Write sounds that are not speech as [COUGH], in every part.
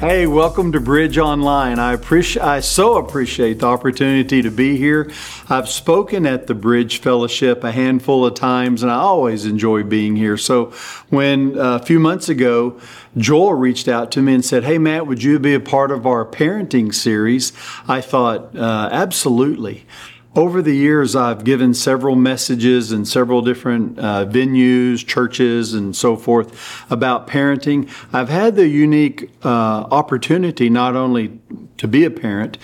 Hey, welcome to Bridge Online. I appreciate I so appreciate the opportunity to be here. I've spoken at the Bridge Fellowship a handful of times and I always enjoy being here. So, when uh, a few months ago Joel reached out to me and said, "Hey Matt, would you be a part of our parenting series?" I thought, uh, "Absolutely." Over the years, I've given several messages in several different uh, venues, churches, and so forth about parenting. I've had the unique uh, opportunity not only to be a parent,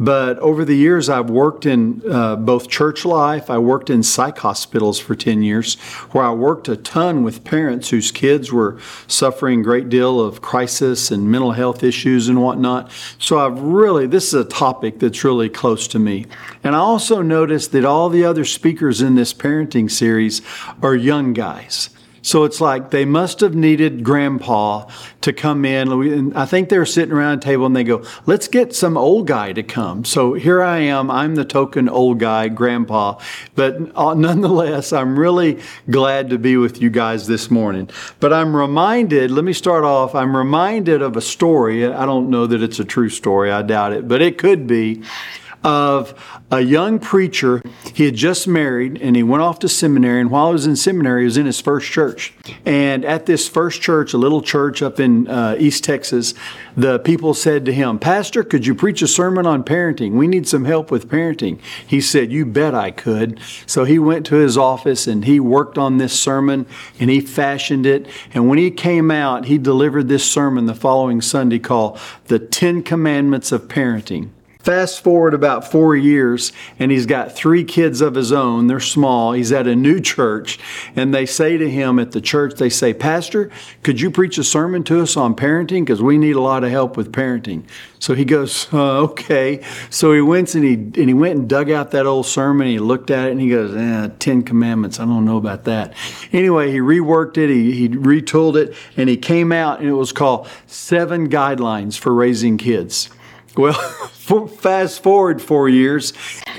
but over the years, I've worked in uh, both church life. I worked in psych hospitals for 10 years, where I worked a ton with parents whose kids were suffering a great deal of crisis and mental health issues and whatnot. So I've really, this is a topic that's really close to me. And I also noticed that all the other speakers in this parenting series are young guys. So it's like they must have needed grandpa to come in. And I think they were sitting around a table and they go, let's get some old guy to come. So here I am. I'm the token old guy, grandpa. But uh, nonetheless, I'm really glad to be with you guys this morning. But I'm reminded, let me start off. I'm reminded of a story. I don't know that it's a true story. I doubt it, but it could be of a young preacher. He had just married and he went off to seminary. And while he was in seminary, he was in his first church. And at this first church, a little church up in uh, East Texas, the people said to him, Pastor, could you preach a sermon on parenting? We need some help with parenting. He said, You bet I could. So he went to his office and he worked on this sermon and he fashioned it. And when he came out, he delivered this sermon the following Sunday called The Ten Commandments of Parenting. Fast forward about four years, and he's got three kids of his own. They're small. He's at a new church, and they say to him at the church, they say, Pastor, could you preach a sermon to us on parenting? Because we need a lot of help with parenting. So he goes, uh, [LAUGHS] okay. So he went and he and he went and dug out that old sermon. He looked at it and he goes, eh, Ten Commandments. I don't know about that. Anyway, he reworked it. He he retooled it, and he came out and it was called Seven Guidelines for Raising Kids. Well, [LAUGHS] fast forward four years,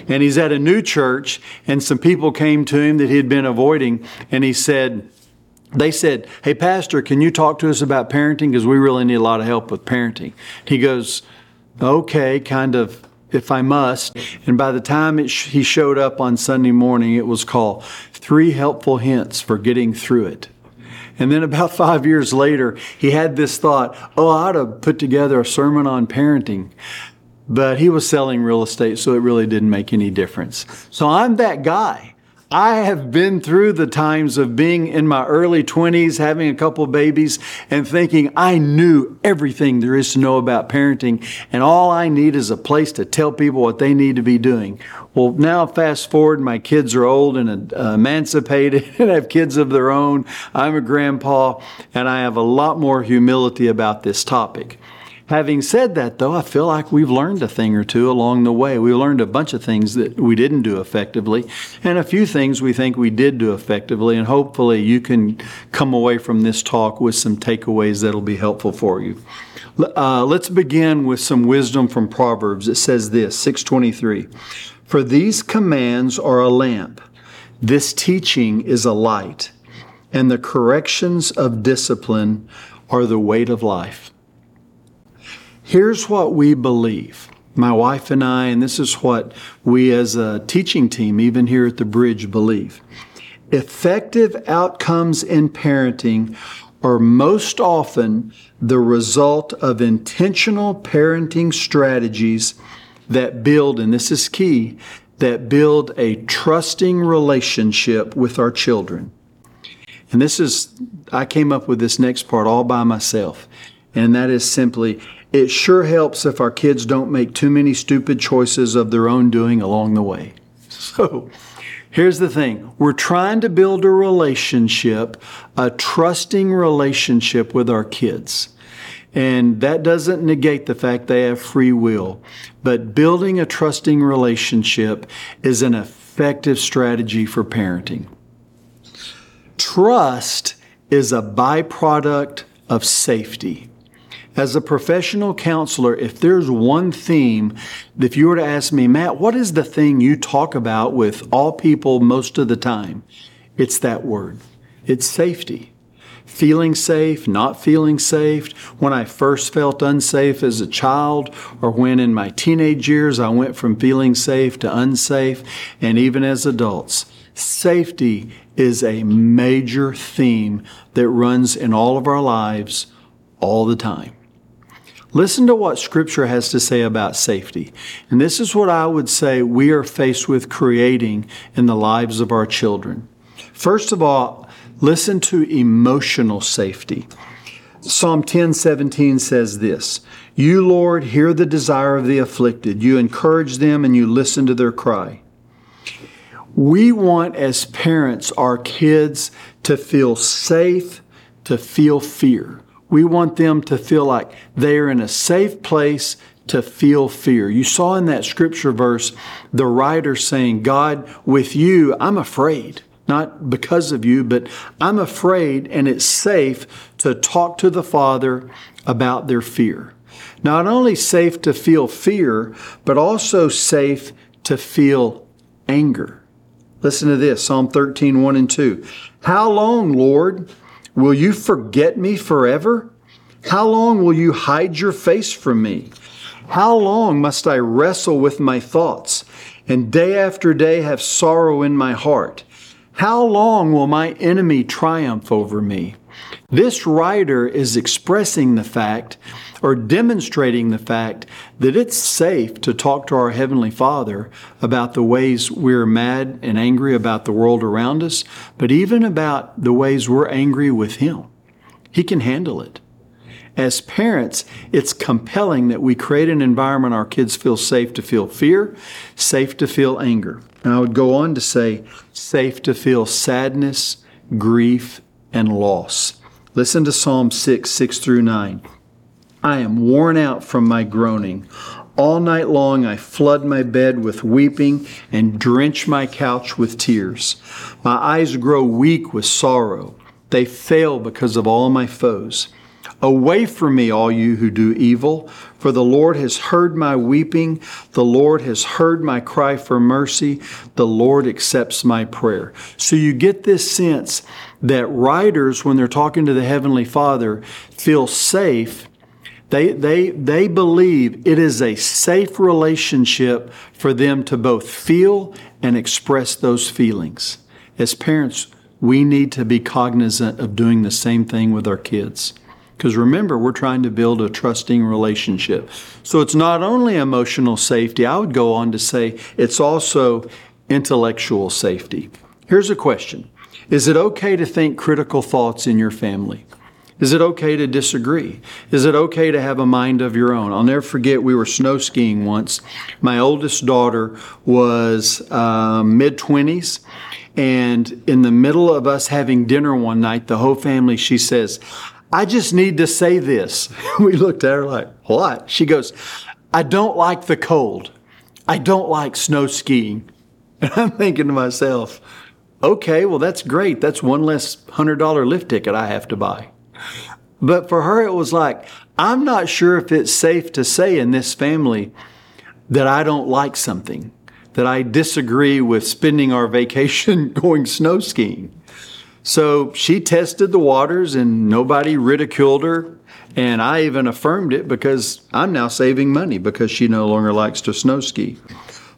and he's at a new church, and some people came to him that he had been avoiding, and he said, they said, Hey, Pastor, can you talk to us about parenting? Because we really need a lot of help with parenting. He goes, Okay, kind of, if I must. And by the time sh- he showed up on Sunday morning, it was called Three Helpful Hints for Getting Through It. And then about five years later, he had this thought, oh, I ought to put together a sermon on parenting. But he was selling real estate, so it really didn't make any difference. So I'm that guy. I have been through the times of being in my early 20s, having a couple babies, and thinking I knew everything there is to know about parenting, and all I need is a place to tell people what they need to be doing. Well, now fast forward, my kids are old and uh, emancipated [LAUGHS] and have kids of their own. I'm a grandpa, and I have a lot more humility about this topic. Having said that, though, I feel like we've learned a thing or two along the way. We learned a bunch of things that we didn't do effectively, and a few things we think we did do effectively. And hopefully, you can come away from this talk with some takeaways that'll be helpful for you. Uh, let's begin with some wisdom from Proverbs. It says this 623 For these commands are a lamp, this teaching is a light, and the corrections of discipline are the weight of life. Here's what we believe. My wife and I, and this is what we as a teaching team, even here at the Bridge, believe. Effective outcomes in parenting are most often the result of intentional parenting strategies that build, and this is key, that build a trusting relationship with our children. And this is, I came up with this next part all by myself. And that is simply it sure helps if our kids don't make too many stupid choices of their own doing along the way. So, here's the thing we're trying to build a relationship, a trusting relationship with our kids. And that doesn't negate the fact they have free will. But building a trusting relationship is an effective strategy for parenting. Trust is a byproduct of safety. As a professional counselor, if there's one theme, if you were to ask me, Matt, what is the thing you talk about with all people most of the time? It's that word. It's safety. feeling safe, not feeling safe, when I first felt unsafe as a child, or when in my teenage years I went from feeling safe to unsafe, and even as adults. Safety is a major theme that runs in all of our lives all the time. Listen to what Scripture has to say about safety. And this is what I would say we are faced with creating in the lives of our children. First of all, listen to emotional safety. Psalm 10 17 says this You, Lord, hear the desire of the afflicted. You encourage them and you listen to their cry. We want, as parents, our kids to feel safe, to feel fear. We want them to feel like they are in a safe place to feel fear. You saw in that scripture verse the writer saying, God, with you, I'm afraid. Not because of you, but I'm afraid, and it's safe to talk to the Father about their fear. Not only safe to feel fear, but also safe to feel anger. Listen to this Psalm 13, 1 and 2. How long, Lord, Will you forget me forever? How long will you hide your face from me? How long must I wrestle with my thoughts and day after day have sorrow in my heart? How long will my enemy triumph over me? This writer is expressing the fact or demonstrating the fact that it's safe to talk to our Heavenly Father about the ways we're mad and angry about the world around us, but even about the ways we're angry with Him. He can handle it. As parents, it's compelling that we create an environment our kids feel safe to feel fear, safe to feel anger. And I would go on to say, safe to feel sadness, grief, and loss. Listen to Psalm 6, 6 through 9. I am worn out from my groaning. All night long I flood my bed with weeping and drench my couch with tears. My eyes grow weak with sorrow. They fail because of all my foes. Away from me, all you who do evil, for the Lord has heard my weeping. The Lord has heard my cry for mercy. The Lord accepts my prayer. So you get this sense that writers, when they're talking to the Heavenly Father, feel safe they, they, they believe it is a safe relationship for them to both feel and express those feelings. As parents, we need to be cognizant of doing the same thing with our kids. Because remember, we're trying to build a trusting relationship. So it's not only emotional safety, I would go on to say it's also intellectual safety. Here's a question Is it okay to think critical thoughts in your family? Is it okay to disagree? Is it okay to have a mind of your own? I'll never forget we were snow skiing once. My oldest daughter was um, mid 20s. And in the middle of us having dinner one night, the whole family, she says, I just need to say this. [LAUGHS] we looked at her like, What? She goes, I don't like the cold. I don't like snow skiing. [LAUGHS] And I'm thinking to myself, okay, well, that's great. That's one less $100 lift ticket I have to buy. But for her, it was like, I'm not sure if it's safe to say in this family that I don't like something, that I disagree with spending our [LAUGHS] vacation going snow skiing. So she tested the waters and nobody ridiculed her. And I even affirmed it because I'm now saving money because she no longer likes to snow ski.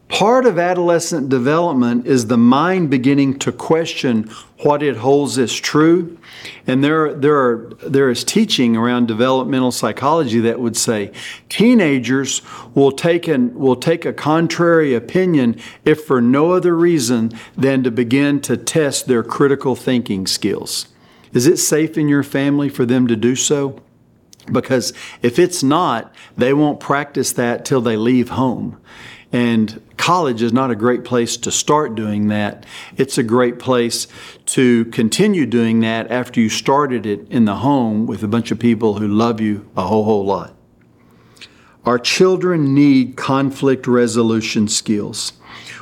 Part of adolescent development is the mind beginning to question what it holds as true. And there, there, are, there is teaching around developmental psychology that would say teenagers will take, an, will take a contrary opinion if for no other reason than to begin to test their critical thinking skills. Is it safe in your family for them to do so? Because if it's not, they won't practice that till they leave home. And college is not a great place to start doing that. It's a great place to continue doing that after you started it in the home with a bunch of people who love you a whole, whole lot. Our children need conflict resolution skills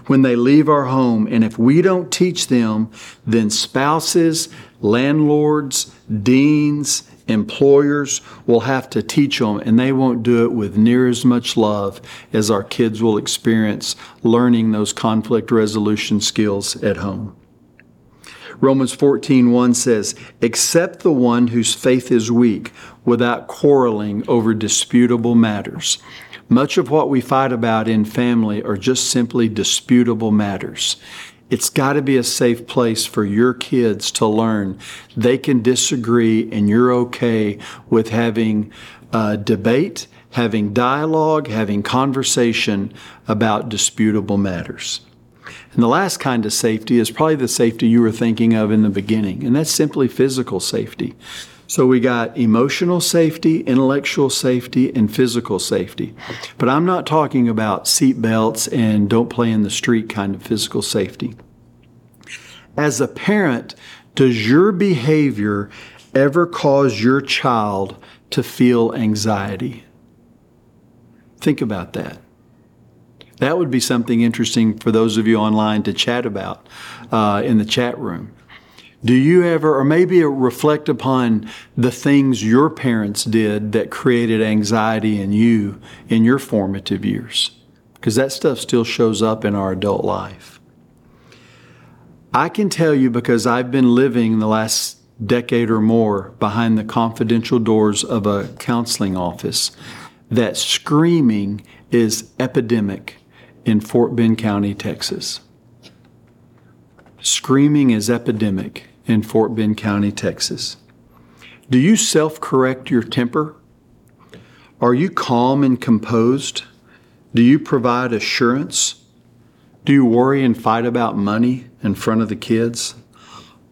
when they leave our home. And if we don't teach them, then spouses, landlords, deans, employers will have to teach them, and they won't do it with near as much love as our kids will experience learning those conflict resolution skills at home. Romans 14:1 says, "Accept the one whose faith is weak without quarreling over disputable matters." Much of what we fight about in family are just simply disputable matters. It's got to be a safe place for your kids to learn they can disagree and you're okay with having a debate, having dialogue, having conversation about disputable matters. And the last kind of safety is probably the safety you were thinking of in the beginning, and that's simply physical safety. So we got emotional safety, intellectual safety, and physical safety. But I'm not talking about seat belts and don't play in the street kind of physical safety. As a parent, does your behavior ever cause your child to feel anxiety? Think about that. That would be something interesting for those of you online to chat about uh, in the chat room. Do you ever, or maybe reflect upon the things your parents did that created anxiety in you in your formative years? Because that stuff still shows up in our adult life. I can tell you because I've been living the last decade or more behind the confidential doors of a counseling office that screaming is epidemic in Fort Bend County, Texas. Screaming is epidemic in Fort Bend County, Texas. Do you self correct your temper? Are you calm and composed? Do you provide assurance? Do you worry and fight about money in front of the kids?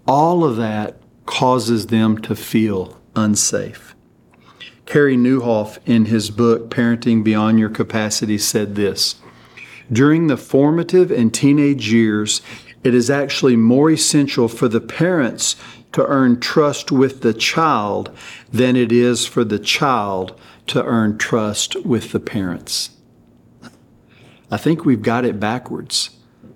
All of that causes them to feel unsafe. Carey Nieuwhof, in his book Parenting Beyond Your Capacity, said this during the formative and teenage years, it is actually more essential for the parents to earn trust with the child than it is for the child to earn trust with the parents. I think we've got it backwards.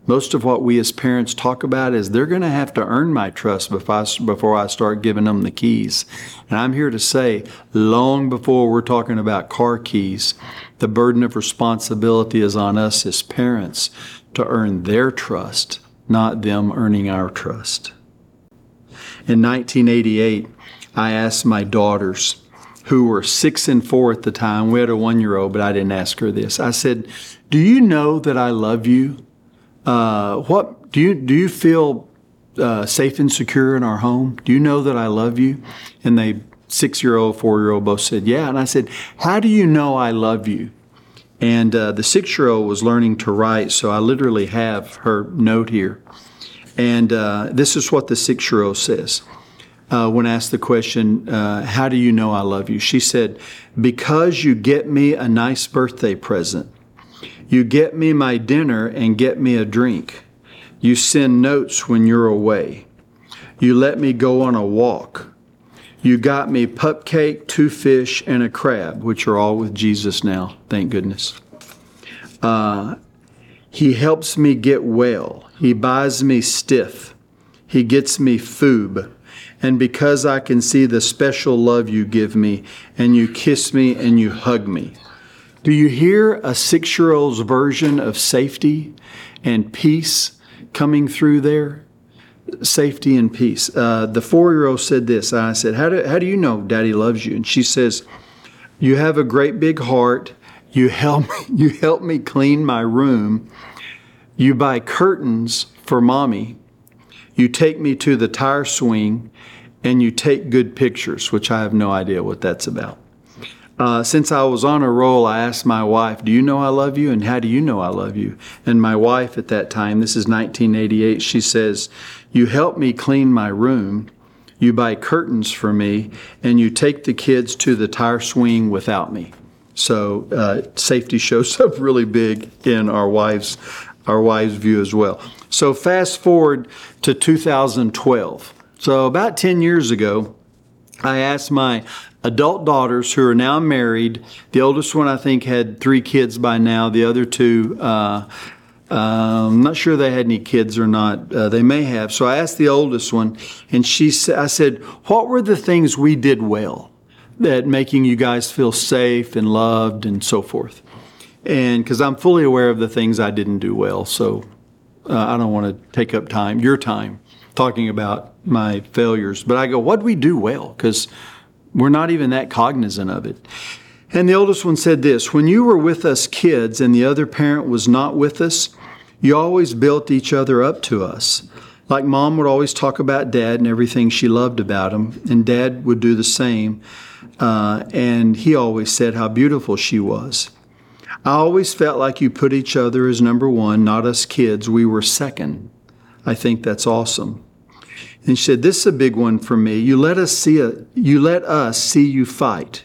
Most of what we as parents talk about is they're going to have to earn my trust before I start giving them the keys. And I'm here to say, long before we're talking about car keys, the burden of responsibility is on us as parents to earn their trust, not them earning our trust. In 1988, I asked my daughters, who were six and four at the time, we had a one year old, but I didn't ask her this. I said, Do you know that I love you? Uh, what do you do? You feel uh, safe and secure in our home? Do you know that I love you? And they six year old, four year old both said, Yeah. And I said, How do you know I love you? And uh, the six year old was learning to write, so I literally have her note here. And uh, this is what the six year old says. Uh, when asked the question, uh, How do you know I love you? She said, Because you get me a nice birthday present you get me my dinner and get me a drink. You send notes when you're away. You let me go on a walk. You got me pup cake, two fish, and a crab, which are all with Jesus now, thank goodness. Uh, he helps me get well. He buys me stiff. He gets me foob. And because I can see the special love you give me, and you kiss me and you hug me. Do you hear a six year old's version of safety and peace coming through there? Safety and peace. Uh, the four year old said this. I said, how do, how do you know daddy loves you? And she says, You have a great big heart. You help, [LAUGHS] you help me clean my room. You buy curtains for mommy. You take me to the tire swing and you take good pictures, which I have no idea what that's about. Uh, since I was on a roll, I asked my wife, Do you know I love you? And how do you know I love you? And my wife at that time, this is 1988, she says, You help me clean my room, you buy curtains for me, and you take the kids to the tire swing without me. So uh, safety shows [LAUGHS] up really big in our wives' our wives' view as well. So fast forward to 2012. So about 10 years ago, I asked my adult daughters who are now married. The oldest one, I think, had three kids by now. The other two, uh, I'm not sure they had any kids or not. Uh, they may have. So I asked the oldest one, and she said, I said, What were the things we did well that making you guys feel safe and loved and so forth? And because I'm fully aware of the things I didn't do well. So uh, I don't want to take up time, your time talking about my failures. But I go, what we do well? Because we're not even that cognizant of it. And the oldest one said this When you were with us kids and the other parent was not with us, you always built each other up to us. Like mom would always talk about dad and everything she loved about him, and dad would do the same. Uh, and he always said how beautiful she was. I always felt like you put each other as number one, not us kids. We were second. I think that's awesome. And she said, This is a big one for me. You let us see a, you let us see you fight.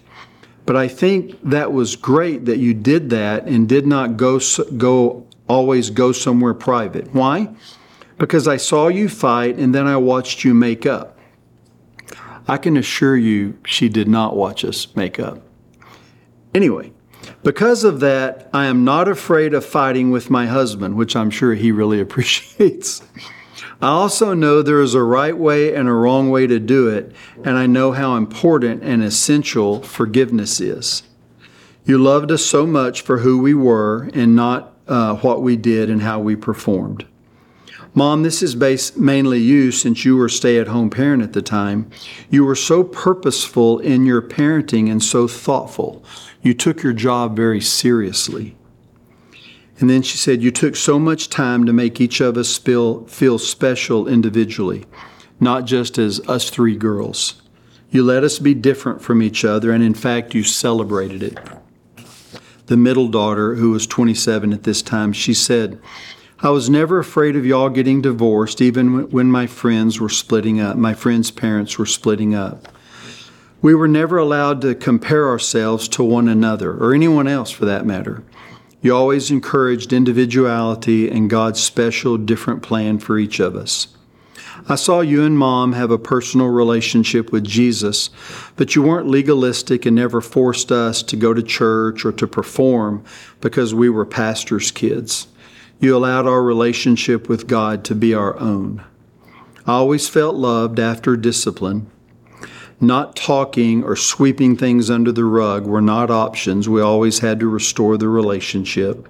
But I think that was great that you did that and did not go go always go somewhere private. Why? Because I saw you fight and then I watched you make up. I can assure you she did not watch us make up. Anyway, because of that, I am not afraid of fighting with my husband, which I'm sure he really [LAUGHS] appreciates. I also know there is a right way and a wrong way to do it, and I know how important and essential forgiveness is. You loved us so much for who we were and not uh, what we did and how we performed. Mom, this is based mainly you since you were stay at home parent at the time. You were so purposeful in your parenting and so thoughtful. You took your job very seriously. And then she said, You took so much time to make each of us feel, feel special individually, not just as us three girls. You let us be different from each other, and in fact, you celebrated it. The middle daughter, who was 27 at this time, she said, I was never afraid of y'all getting divorced, even when my friends were splitting up. My friends' parents were splitting up. We were never allowed to compare ourselves to one another, or anyone else for that matter. You always encouraged individuality and God's special, different plan for each of us. I saw you and mom have a personal relationship with Jesus, but you weren't legalistic and never forced us to go to church or to perform because we were pastors' kids. You allowed our relationship with God to be our own. I always felt loved after discipline. Not talking or sweeping things under the rug were not options. We always had to restore the relationship.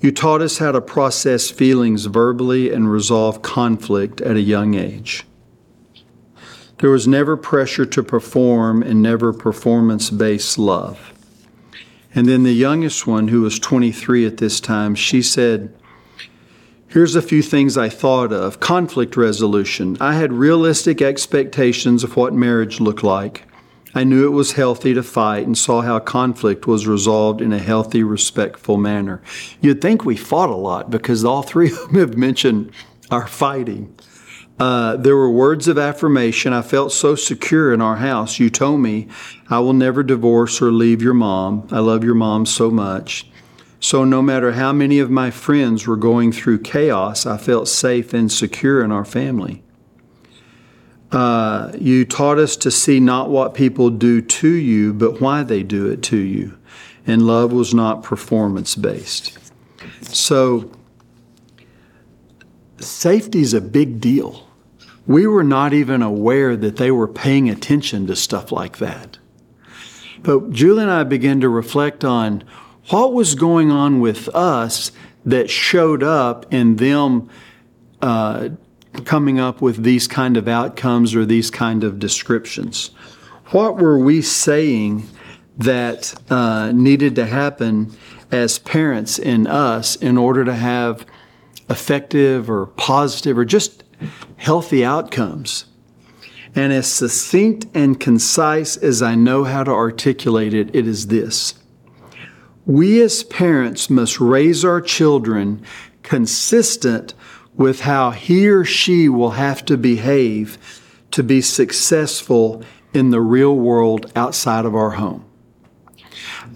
You taught us how to process feelings verbally and resolve conflict at a young age. There was never pressure to perform and never performance based love. And then the youngest one, who was 23 at this time, she said, Here's a few things I thought of conflict resolution. I had realistic expectations of what marriage looked like. I knew it was healthy to fight and saw how conflict was resolved in a healthy, respectful manner. You'd think we fought a lot because all three [LAUGHS] of them have mentioned our fighting. Uh, there were words of affirmation. I felt so secure in our house. You told me, I will never divorce or leave your mom. I love your mom so much. So, no matter how many of my friends were going through chaos, I felt safe and secure in our family. Uh, you taught us to see not what people do to you, but why they do it to you. And love was not performance based. So, safety is a big deal. We were not even aware that they were paying attention to stuff like that. But Julie and I began to reflect on what was going on with us that showed up in them uh, coming up with these kind of outcomes or these kind of descriptions? What were we saying that uh, needed to happen as parents in us in order to have effective or positive or just healthy outcomes? And as succinct and concise as I know how to articulate it, it is this we as parents must raise our children consistent with how he or she will have to behave to be successful in the real world outside of our home.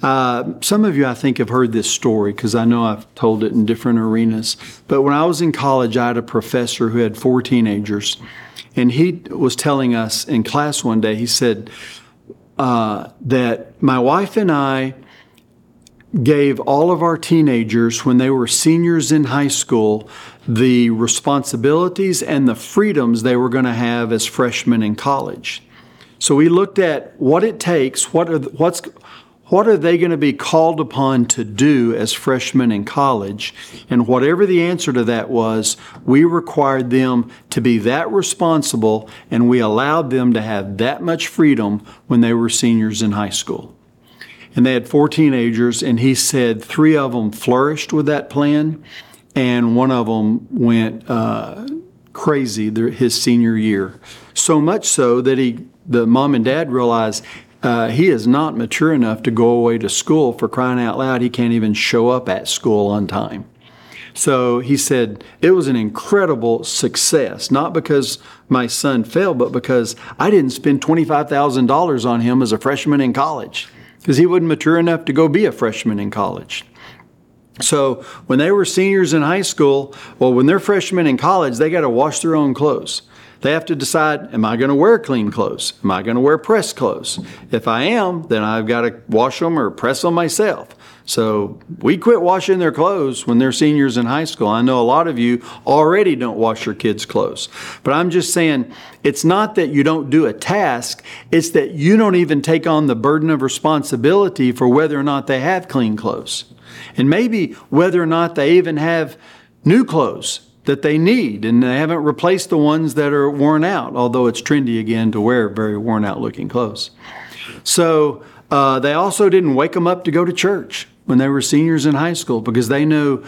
Uh, some of you, I think, have heard this story because I know I've told it in different arenas. But when I was in college, I had a professor who had four teenagers, and he was telling us in class one day, he said uh, that my wife and I gave all of our teenagers, when they were seniors in high school, the responsibilities and the freedoms they were going to have as freshmen in college. So we looked at what it takes, what are what's what are they going to be called upon to do as freshmen in college? And whatever the answer to that was, we required them to be that responsible and we allowed them to have that much freedom when they were seniors in high school. And they had four teenagers, and he said three of them flourished with that plan, and one of them went uh, crazy his senior year. So much so that he, the mom and dad realized uh, he is not mature enough to go away to school for crying out loud. He can't even show up at school on time. So he said it was an incredible success, not because my son failed, but because I didn't spend $25,000 on him as a freshman in college because he wasn't mature enough to go be a freshman in college. So when they were seniors in high school, well, when they're freshmen in college, they got to wash their own clothes. They have to decide, am I going to wear clean clothes? Am I going to wear pressed clothes? If I am, then I've got to wash them or press them myself. So we quit washing their clothes when they're seniors in high school. I know a lot of you already don't wash your kids' clothes. But I'm just saying, it's not that you don't do a task, it's that you don't even take on the burden of responsibility for whether or not they have clean clothes. And maybe whether or not they even have new clothes that they need and they haven't replaced the ones that are worn out, although it's trendy again to wear very worn out looking clothes. So uh, they also didn't wake them up to go to church when they were seniors in high school because they knew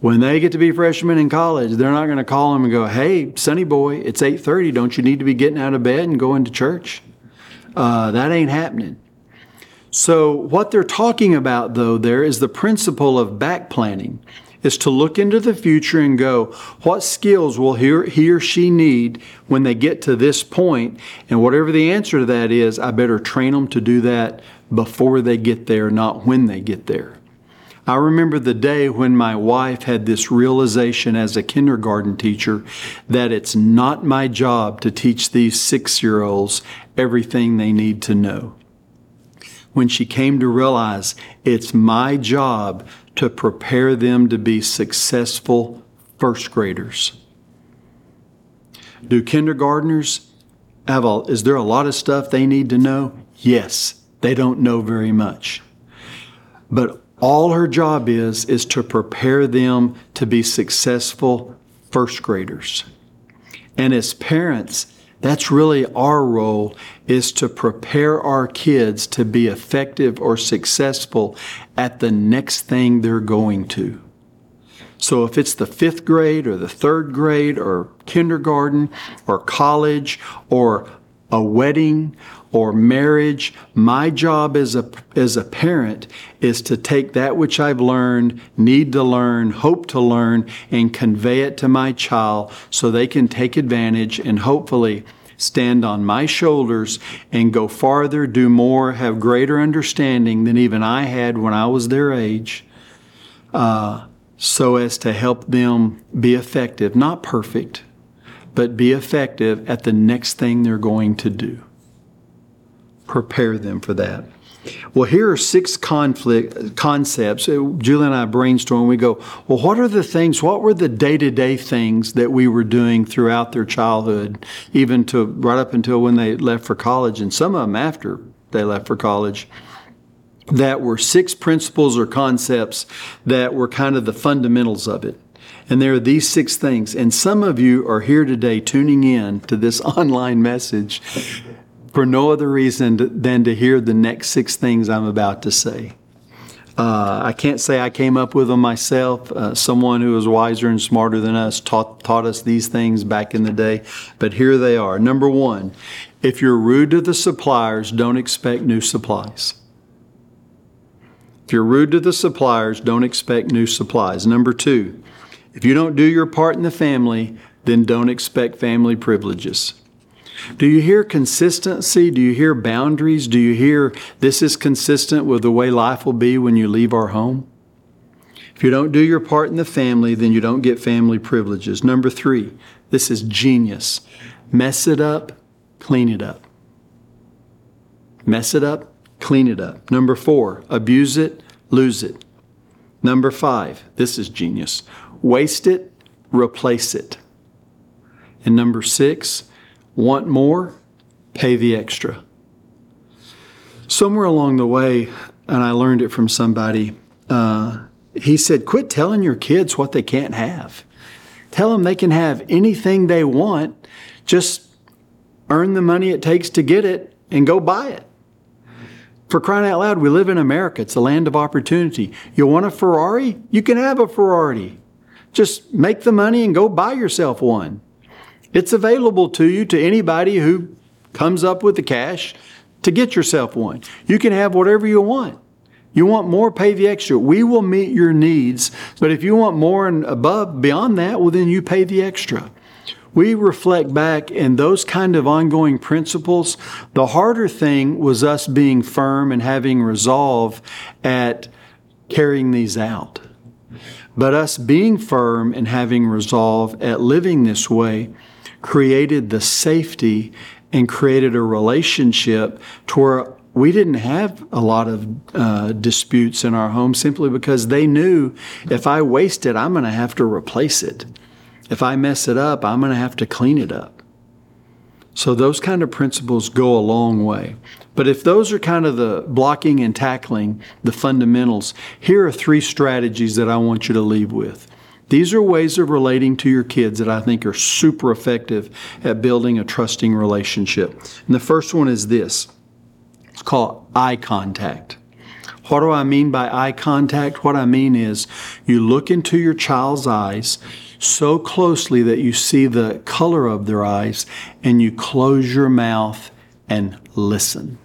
when they get to be freshmen in college, they're not going to call them and go, "Hey, Sonny boy, it's 8:30. Don't you need to be getting out of bed and going to church?" Uh, that ain't happening. So what they're talking about, though, there is the principle of back planning is to look into the future and go, what skills will he, or she need when they get to this point? And whatever the answer to that is, I better train them to do that before they get there, not when they get there. I remember the day when my wife had this realization as a kindergarten teacher that it's not my job to teach these six year olds everything they need to know. When she came to realize it's my job to prepare them to be successful first graders. Do kindergartners have a, is there a lot of stuff they need to know? Yes, they don't know very much. But all her job is, is to prepare them to be successful first graders. And as parents, that's really our role is to prepare our kids to be effective or successful at the next thing they're going to. So if it's the fifth grade or the third grade or kindergarten or college or a wedding or marriage, my job as a, as a parent is to take that which I've learned, need to learn, hope to learn, and convey it to my child so they can take advantage and hopefully stand on my shoulders and go farther, do more, have greater understanding than even I had when I was their age, uh, so as to help them be effective, not perfect, but be effective at the next thing they're going to do. Prepare them for that. Well, here are six conflict concepts. Julie and I brainstorm. We go, well, what are the things? What were the day to day things that we were doing throughout their childhood, even to right up until when they left for college, and some of them after they left for college? That were six principles or concepts that were kind of the fundamentals of it. And there are these six things. And some of you are here today tuning in to this [LAUGHS] online message for no other reason to, than to hear the next six things I'm about to say. Uh, I can't say I came up with them myself. Uh, someone who is wiser and smarter than us taught, taught us these things back in the day, but here they are. Number one, if you're rude to the suppliers, don't expect new supplies. If you're rude to the suppliers, don't expect new supplies. Number two, if you don't do your part in the family, then don't expect family privileges. Do you hear consistency? Do you hear boundaries? Do you hear this is consistent with the way life will be when you leave our home? If you don't do your part in the family, then you don't get family privileges. Number three, this is genius. Mess it up, clean it up. Mess it up, clean it up. Number four, abuse it, lose it. Number five, this is genius. Waste it, replace it. And number six, Want more? Pay the extra. Somewhere along the way, and I learned it from somebody. Uh, he said, Quit telling your kids what they can't have. Tell them they can have anything they want. Just earn the money it takes to get it and go buy it. For crying out loud, we live in America. It's a land of opportunity. You want a Ferrari? You can have a Ferrari. Just make the money and go buy yourself one. It's available to you to anybody who comes up with the cash to get yourself one. You can have whatever you want. You want more, pay the extra. We will meet your needs. But if you want more and above, beyond that, well, then you pay the extra. We reflect back in those kind of ongoing principles. The harder thing was us being firm and having resolve at carrying these out. But us being firm and having resolve at living this way created the safety and created a relationship to where we didn't have a lot of uh, disputes in our home simply because they knew if I waste it, I'm going to have to replace it. If I mess it up, I'm going to have to clean it up. So those kind of principles go a long way. But if those are kind of the blocking and tackling, the fundamentals, here are three strategies that I want you to leave with. These are ways of relating to your kids that I think are super effective at building a trusting relationship. And the first one is this it's called eye contact. What do I mean by eye contact? What I mean is you look into your child's eyes so closely that you see the color of their eyes and you close your mouth and listen.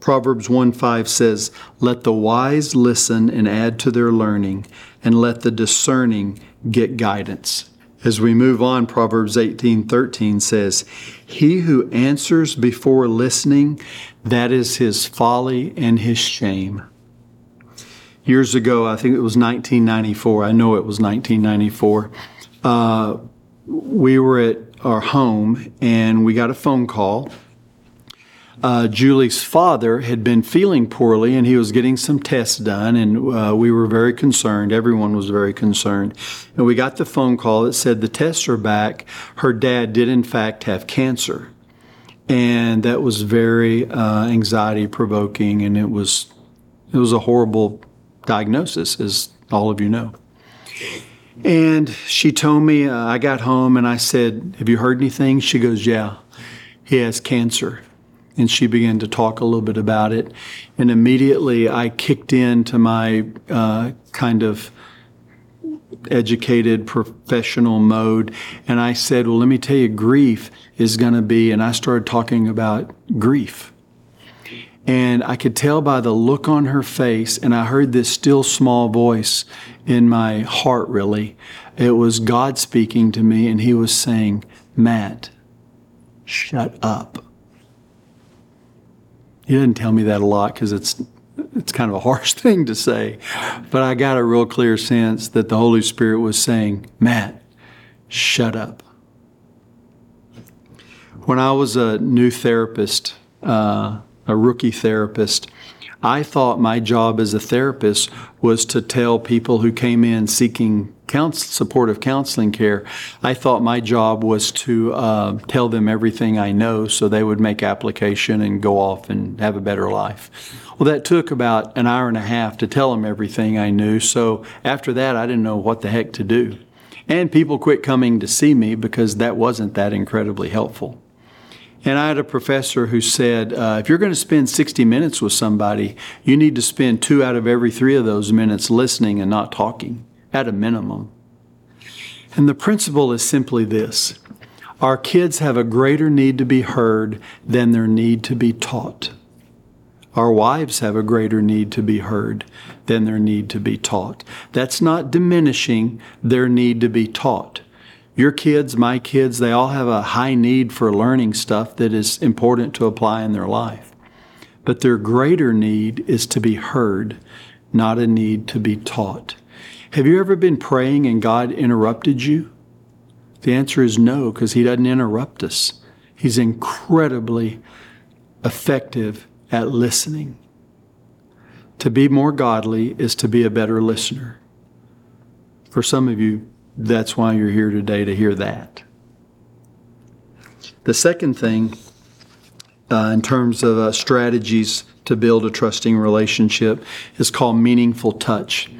Proverbs 1 5 says, Let the wise listen and add to their learning, and let the discerning get guidance. As we move on, Proverbs 18:13 says, "He who answers before listening, that is his folly and his shame." Years ago, I think it was 1994. I know it was 1994. Uh, we were at our home and we got a phone call uh, Julie's father had been feeling poorly and he was getting some tests done, and uh, we were very concerned. Everyone was very concerned. And we got the phone call that said the tests are back. Her dad did, in fact, have cancer. And that was very uh, anxiety provoking, and it was, it was a horrible diagnosis, as all of you know. And she told me, uh, I got home and I said, Have you heard anything? She goes, Yeah, he has cancer and she began to talk a little bit about it. And immediately I kicked into my uh, kind of educated professional mode. And I said, Well, let me tell you, grief is going to be, and I started talking about grief. And I could tell by the look on her face, and I heard this still small voice in my heart, really. It was God speaking to me, and He was saying, Matt, shut up. He didn't tell me that a lot because it's it's kind of a harsh [LAUGHS] thing to say, but I got a real clear sense that the Holy Spirit was saying, Matt, shut up. When I was a new therapist, uh, a rookie therapist, I thought my job as a therapist was to tell people who came in seeking counsel, supportive counseling care. I thought my job was to uh, tell them everything I know so they would make application and go off and have a better life. Well, that took about an hour and a half to tell them everything I knew. So after that, I didn't know what the heck to do. And people quit coming to see me because that wasn't that incredibly helpful. And I had a professor who said, uh, if you're going to spend 60 minutes with somebody, you need to spend two out of every three of those minutes listening and not talking, at a minimum. And the principle is simply this our kids have a greater need to be heard than their need to be taught. Our wives have a greater need to be heard than their need to be taught. That's not diminishing their need to be taught. Your kids, my kids, they all have a high need for learning stuff that is important to apply in their life. But their greater need is to be heard, not a need to be taught. Have you ever been praying and God interrupted you? The answer is no, because He doesn't interrupt us. He's incredibly effective at listening. To be more godly is to be a better listener. For some of you, that's why you're here today to hear that. The second thing, uh, in terms of uh, strategies to build a trusting relationship is called meaningful touch.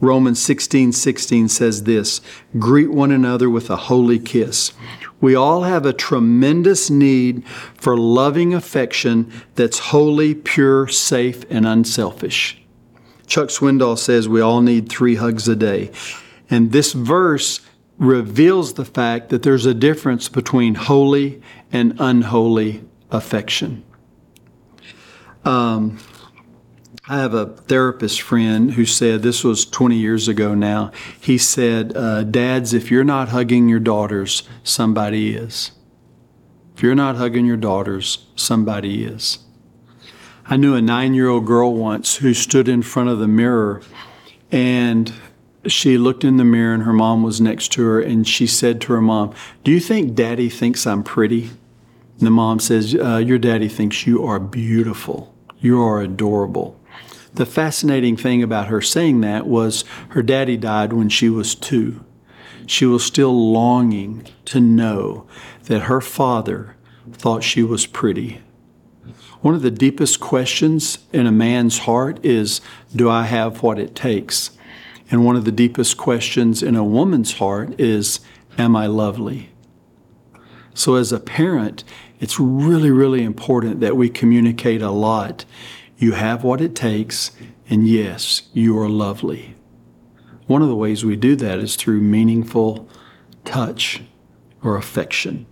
Romans 16 16 says this Greet one another with a holy kiss. We all have a tremendous need for loving affection that's holy, pure, safe, and unselfish. Chuck Swindoll says we all need three hugs a day. And this verse reveals the fact that there's a difference between holy and unholy affection. Um, I have a therapist friend who said, this was 20 years ago now. He said, uh, Dads, if you're not hugging your daughters, somebody is. If you're not hugging your daughters, somebody is. I knew a nine year old girl once who stood in front of the mirror and she looked in the mirror and her mom was next to her and she said to her mom, Do you think daddy thinks I'm pretty? And the mom says, uh, Your daddy thinks you are beautiful. You are adorable. The fascinating thing about her saying that was her daddy died when she was two. She was still longing to know that her father thought she was pretty. One of the deepest questions in a man's heart is Do I have what it takes? And one of the deepest questions in a woman's heart is Am I lovely? So, as a parent, it's really, really important that we communicate a lot you have what it takes, and yes, you are lovely. One of the ways we do that is through meaningful touch or affection.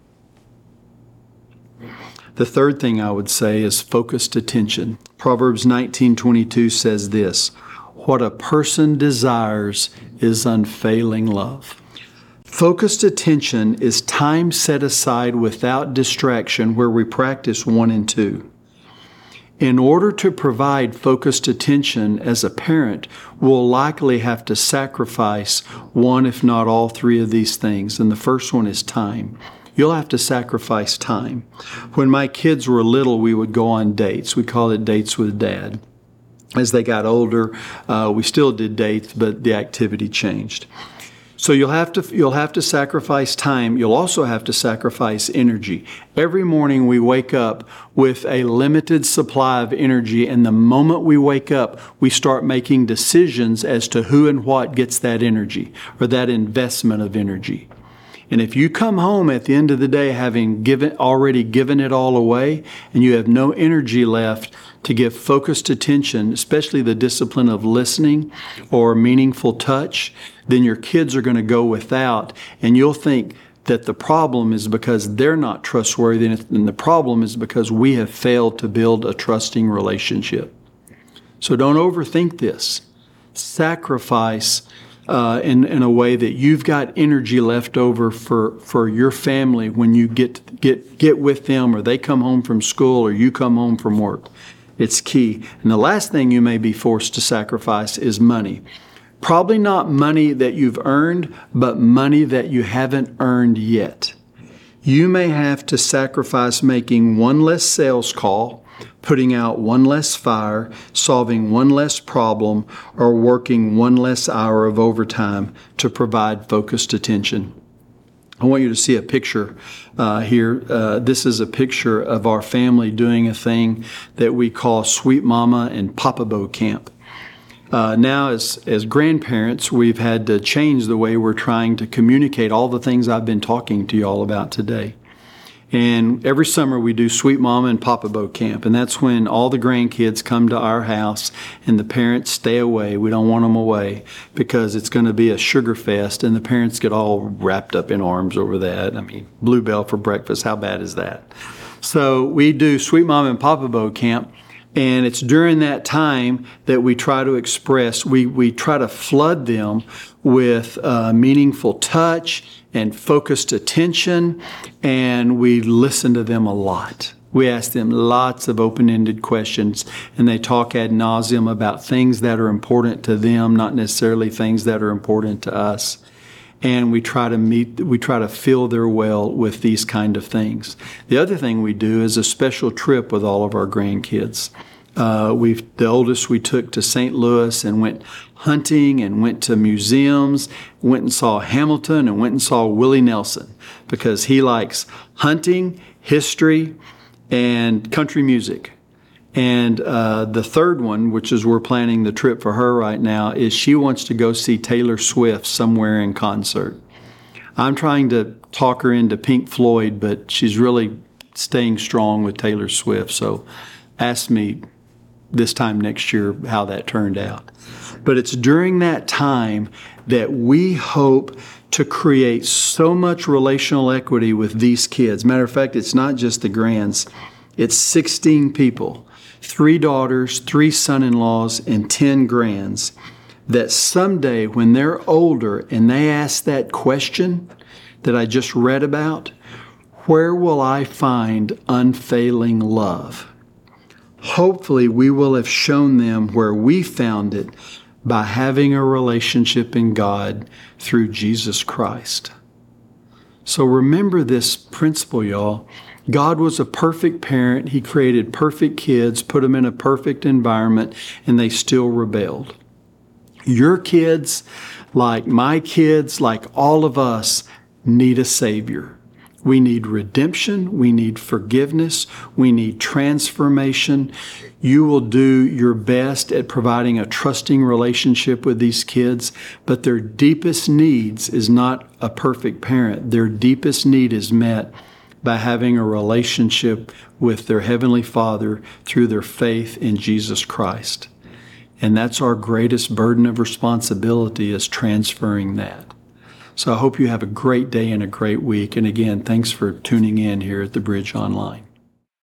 The third thing I would say is focused attention. Proverbs 19:22 says this, "What a person desires is unfailing love." Focused attention is time set aside without distraction where we practice 1 and 2. In order to provide focused attention as a parent, we'll likely have to sacrifice one, if not all three of these things. And the first one is time. You'll have to sacrifice time. When my kids were little, we would go on dates. We called it dates with dad. As they got older, uh, we still did dates, but the activity changed. So you'll have to you'll have to sacrifice time. You'll also have to sacrifice energy. Every morning we wake up with a limited supply of energy and the moment we wake up, we start making decisions as to who and what gets that energy or that investment of energy. And if you come home at the end of the day having given already given it all away and you have no energy left to give focused attention, especially the discipline of listening or meaningful touch, then your kids are going to go without, and you'll think that the problem is because they're not trustworthy, and the problem is because we have failed to build a trusting relationship. So don't overthink this. Sacrifice uh, in, in a way that you've got energy left over for, for your family when you get, get, get with them or they come home from school or you come home from work. It's key. And the last thing you may be forced to sacrifice is money. Probably not money that you've earned, but money that you haven't earned yet. You may have to sacrifice making one less sales call, putting out one less fire, solving one less problem, or working one less hour of overtime to provide focused attention. I want you to see a picture uh, here. Uh, this is a picture of our family doing a thing that we call Sweet Mama and Papa Bo Camp. Uh, now, as, as grandparents, we've had to change the way we're trying to communicate all the things I've been talking to you all about today. And every summer we do Sweet Mama and Papa Bo Camp, and that's when all the grandkids come to our house and the parents stay away. We don't want them away because it's going to be a sugar fest, and the parents get all wrapped up in arms over that. I mean, Bluebell for breakfast, how bad is that? So we do Sweet Mama and Papa Bo Camp, and it's during that time that we try to express, we, we try to flood them with uh, meaningful touch and focused attention, and we listen to them a lot. We ask them lots of open ended questions, and they talk ad nauseum about things that are important to them, not necessarily things that are important to us. And we try to meet we try to fill their well with these kind of things. The other thing we do is a special trip with all of our grandkids uh, we the oldest we took to st louis and went hunting and went to museums went and saw hamilton and went and saw willie nelson because he likes hunting history and country music And uh, the third one, which is we're planning the trip for her right now, is she wants to go see Taylor Swift somewhere in concert. I'm trying to talk her into Pink Floyd, but she's really staying strong with Taylor Swift. So ask me this time next year how that turned out. But it's during that time that we hope to create so much relational equity with these kids. Matter of fact, it's not just the grands, it's 16 people three daughters, three son in laws, and 10 grands. That someday, when they're older and they ask that question that I just read about, where will I find unfailing love? Hopefully, we will have shown them where we found it by having a relationship in God through Jesus Christ. So remember this principle, y'all. God was a perfect parent. He created perfect kids, put them in a perfect environment, and they still rebelled. Your kids, like my kids, like all of us, need a Savior. We need redemption. We need forgiveness. We need transformation. You will do your best at providing a trusting relationship with these kids, but their deepest needs is not a perfect parent. Their deepest need is met by having a relationship with their Heavenly Father through their faith in Jesus Christ. And that's our greatest burden of responsibility is transferring that. So I hope you have a great day and a great week. And again, thanks for tuning in here at the Bridge Online.